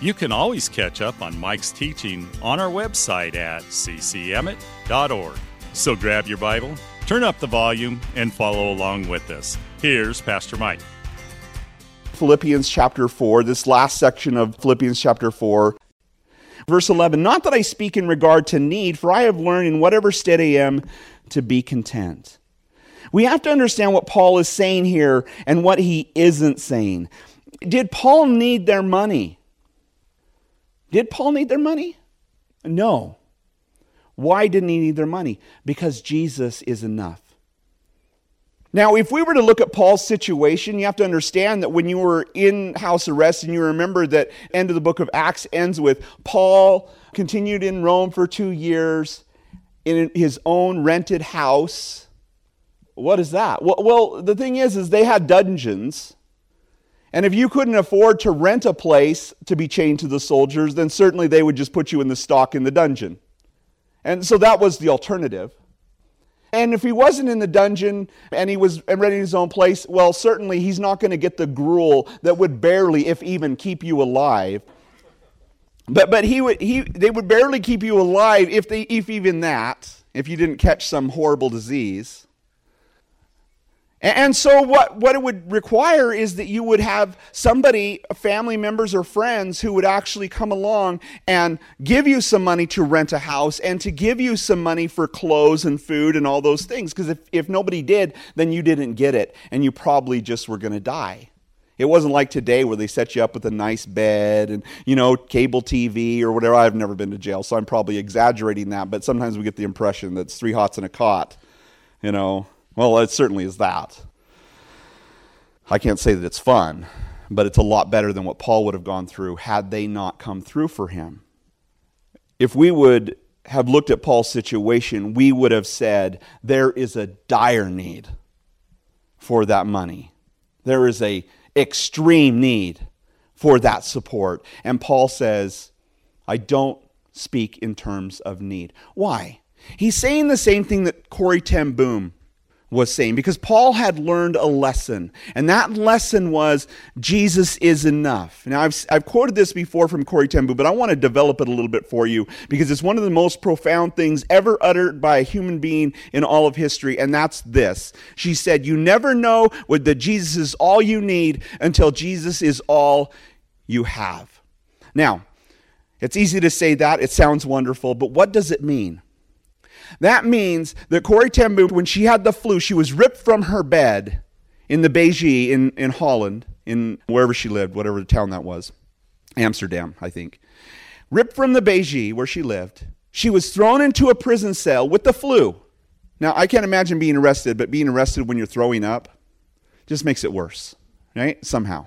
you can always catch up on Mike's teaching on our website at ccemmett.org. So grab your Bible, turn up the volume, and follow along with us. Here's Pastor Mike. Philippians chapter 4, this last section of Philippians chapter 4. Verse 11 Not that I speak in regard to need, for I have learned in whatever state I am to be content. We have to understand what Paul is saying here and what he isn't saying. Did Paul need their money? Did Paul need their money? No. Why didn't he need their money? Because Jesus is enough. Now, if we were to look at Paul's situation, you have to understand that when you were in house arrest, and you remember that end of the book of Acts ends with Paul continued in Rome for two years in his own rented house. What is that? Well, well the thing is, is they had dungeons and if you couldn't afford to rent a place to be chained to the soldiers, then certainly they would just put you in the stock in the dungeon. And so that was the alternative. And if he wasn't in the dungeon and he was renting his own place, well, certainly he's not going to get the gruel that would barely, if even, keep you alive. But, but he would, he, they would barely keep you alive, if, they, if even that, if you didn't catch some horrible disease. And so, what, what it would require is that you would have somebody, family members or friends, who would actually come along and give you some money to rent a house and to give you some money for clothes and food and all those things. Because if, if nobody did, then you didn't get it and you probably just were going to die. It wasn't like today where they set you up with a nice bed and, you know, cable TV or whatever. I've never been to jail, so I'm probably exaggerating that, but sometimes we get the impression that it's three hots and a cot, you know well, it certainly is that. I can't say that it's fun, but it's a lot better than what Paul would have gone through had they not come through for him. If we would have looked at Paul's situation, we would have said there is a dire need for that money. There is a extreme need for that support. And Paul says, I don't speak in terms of need. Why? He's saying the same thing that Corrie ten Boom was saying because Paul had learned a lesson, and that lesson was Jesus is enough. Now, I've, I've quoted this before from Corrie Boom, but I want to develop it a little bit for you because it's one of the most profound things ever uttered by a human being in all of history, and that's this. She said, You never know that Jesus is all you need until Jesus is all you have. Now, it's easy to say that, it sounds wonderful, but what does it mean? That means that Corrie ten Boom, when she had the flu, she was ripped from her bed in the Beje in, in Holland, in wherever she lived, whatever town that was, Amsterdam, I think. Ripped from the Beje where she lived. She was thrown into a prison cell with the flu. Now, I can't imagine being arrested, but being arrested when you're throwing up just makes it worse, right? Somehow.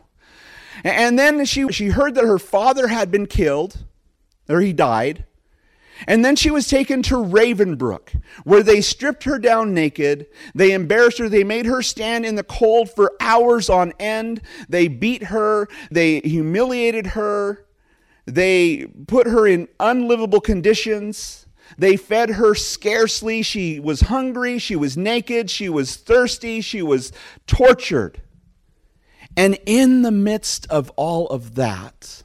And then she, she heard that her father had been killed, or he died. And then she was taken to Ravensbrück, where they stripped her down naked. They embarrassed her. They made her stand in the cold for hours on end. They beat her. They humiliated her. They put her in unlivable conditions. They fed her scarcely. She was hungry. She was naked. She was thirsty. She was tortured. And in the midst of all of that,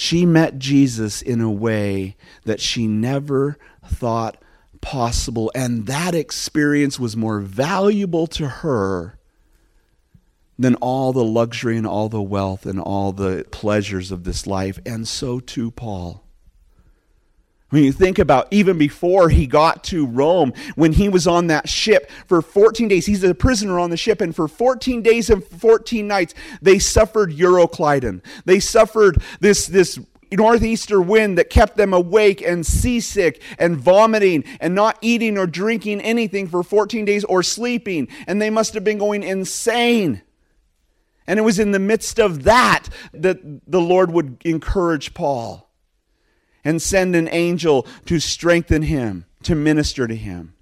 she met Jesus in a way that she never thought possible. And that experience was more valuable to her than all the luxury and all the wealth and all the pleasures of this life. And so too, Paul. When you think about even before he got to Rome, when he was on that ship for 14 days, he's a prisoner on the ship, and for 14 days and 14 nights, they suffered Euroclydon. They suffered this, this northeaster wind that kept them awake and seasick and vomiting and not eating or drinking anything for 14 days or sleeping. And they must have been going insane. And it was in the midst of that that the Lord would encourage Paul. And send an angel to strengthen him, to minister to him.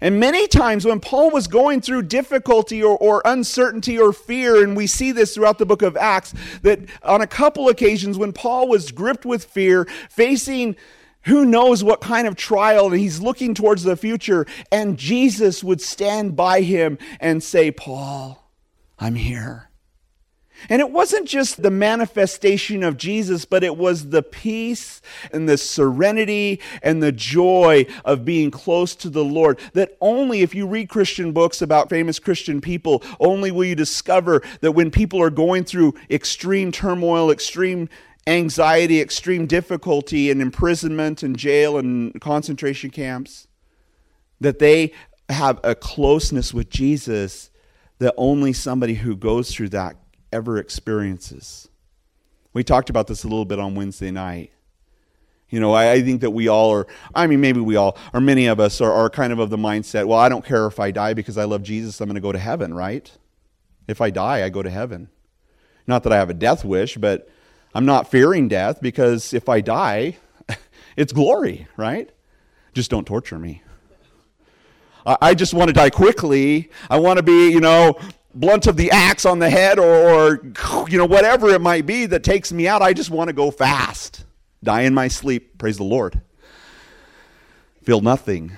And many times when Paul was going through difficulty or, or, uncertainty or fear, and we see this throughout the book of Acts, that on a couple occasions when Paul was gripped with fear, facing who knows what kind of trial, and he's looking towards the future, and Jesus would stand by him and say, Paul, I'm here. And it wasn't just the manifestation of Jesus, but it was the peace and the serenity and the joy of being close to the Lord. That only if you read Christian books about famous Christian people, only will you discover that when people are going through extreme turmoil, extreme anxiety, extreme difficulty, and imprisonment and jail and concentration camps, that they have a closeness with Jesus that only somebody who goes through that ever experiences. We talked about this a little bit on Wednesday night. You know, I, I, think that we all are, I mean, maybe we all, or many of us are, are kind of of the mindset, well, I don't care if I die because I love Jesus, I'm going to go to heaven, right? If I die, I go to heaven. Not that I have a death wish, but I'm not fearing death because if I die, it's glory, right? Just don't torture me. I, I just want to die quickly. I want to be, you know, blunt of the axe on the head or, or, you know whatever it might be that takes me out i just want to go fast die in my sleep praise the lord. Feel nothing.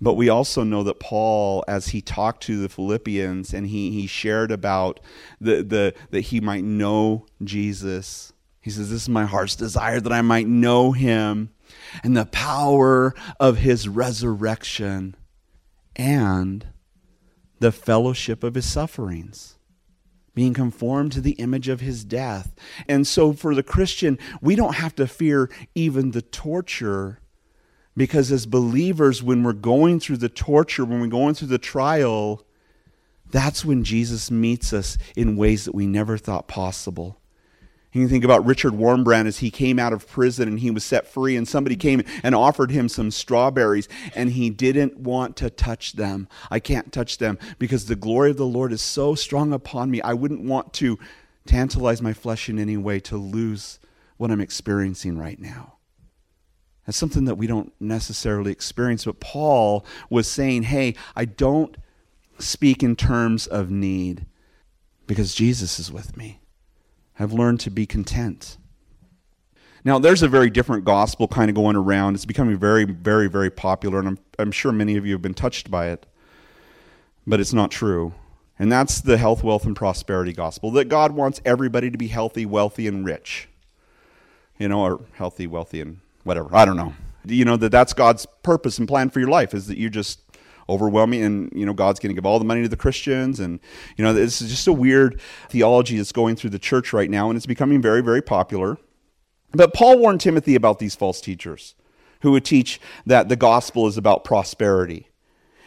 But we also know that paul as he talked to the philippians and he, he shared about the, the that he might know jesus he says this is my heart's desire that i might know him and the power of his resurrection and the fellowship of his sufferings, being conformed to the image of his death. And so for the Christian, we don't have to fear even the torture because as believers, when we're going through the torture, when we're going through the trial, that's when Jesus meets us in ways that we never thought possible. You think about Richard Wurmbrand as he came out of prison and he was set free, and somebody came and offered him some strawberries, and he didn't want to touch them. I can't touch them because the glory of the Lord is so strong upon me. I wouldn't want to tantalize my flesh in any way to lose what I'm experiencing right now. That's something that we don't necessarily experience, but Paul was saying, hey, I don't speak in terms of need because Jesus is with me. I've learned to be content. Now, there's a very different gospel kind of going around. It's becoming very, very, very popular, and I'm, I'm sure many of you have been touched by it, but it's not true. And that's the health, wealth, and prosperity gospel that God wants everybody to be healthy, wealthy, and rich. You know, or healthy, wealthy, and whatever. I don't know. You know, that that's God's purpose and plan for your life is that you just overwhelming and you know god's going to give all the money to the christians and you know this is just a weird theology that's going through the church right now and it's becoming very very popular. But paul warned timothy about these false teachers who would teach that the gospel is about prosperity.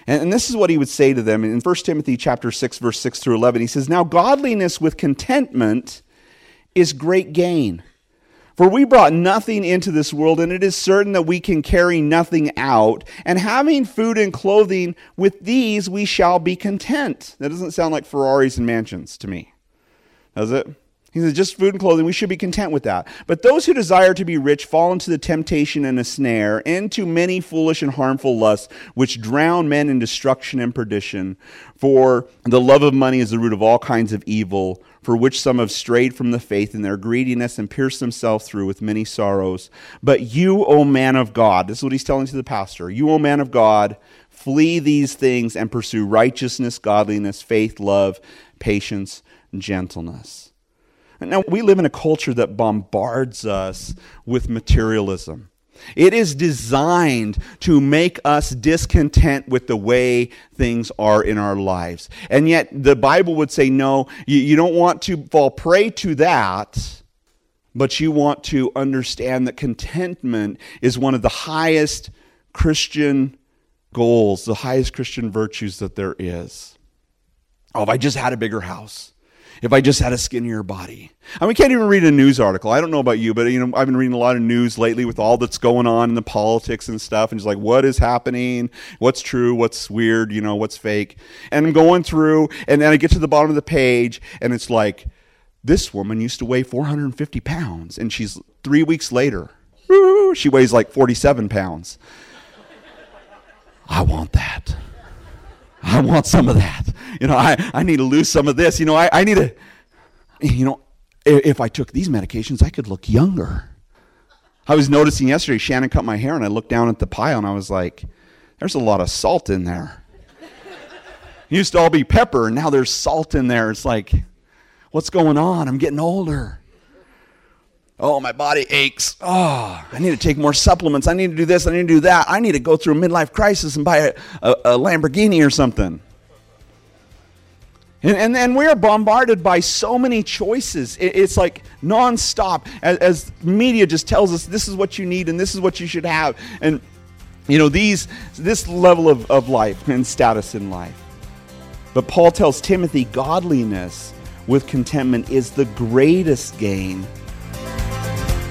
And, and this is what he would say to them in 1 timothy chapter 6 verse 6 through 11 he says now godliness with contentment is great gain for we brought nothing into this world, and it is certain that we can carry nothing out. And having food and clothing, with these we shall be content. That doesn't sound like Ferraris and mansions to me, does it? He says, just food and clothing, we should be content with that. But those who desire to be rich fall into the temptation and a snare, into many foolish and harmful lusts, which drown men in destruction and perdition. For the love of money is the root of all kinds of evil for which some have strayed from the faith in their greediness and pierced themselves through with many sorrows. But you, O man of God, this is what he's telling to the pastor, you, O man of God, flee these things and pursue righteousness, godliness, faith, love, patience, gentleness. Now, we live in a culture that bombards us with materialism. It is designed to make us discontent with the way things are in our lives. And yet, the Bible would say, no, you, don't want to fall prey to that, but you want to understand that contentment is one of the highest Christian goals, the highest Christian virtues that there is. Oh, if I just had a bigger house if I just had a skinnier body. I mean, can't even read a news article. I don't know about you, but you know, I've been reading a lot of news lately with all that's going on in the politics and stuff, and just like what is happening, what's true, what's weird, you know, what's fake. And I'm going through, and then I get to the bottom of the page, and it's like this woman used to weigh 450 pounds, and she's three weeks later, she weighs like 47 pounds. I want that. I want some of that. You know, I, I need to lose some of this. You know, I, I need to, you know, if I took these medications, I could look younger. I was noticing yesterday, Shannon cut my hair, and I looked down at the pile and I was like, there's a lot of salt in there. Used to all be pepper, and now there's salt in there. It's like, what's going on? I'm getting older. Oh, my body aches. Oh, I need to take more supplements. I need to do this. I need to do that. I need to go through a midlife crisis and buy a, a, a Lamborghini or something. And, and, and, we're bombarded by so many choices. It, it's like nonstop as, as media just tells us this is what you need and this is what you should have. And, you know, these, this level of, of life and status in life. But Paul tells Timothy godliness with contentment is the greatest gain.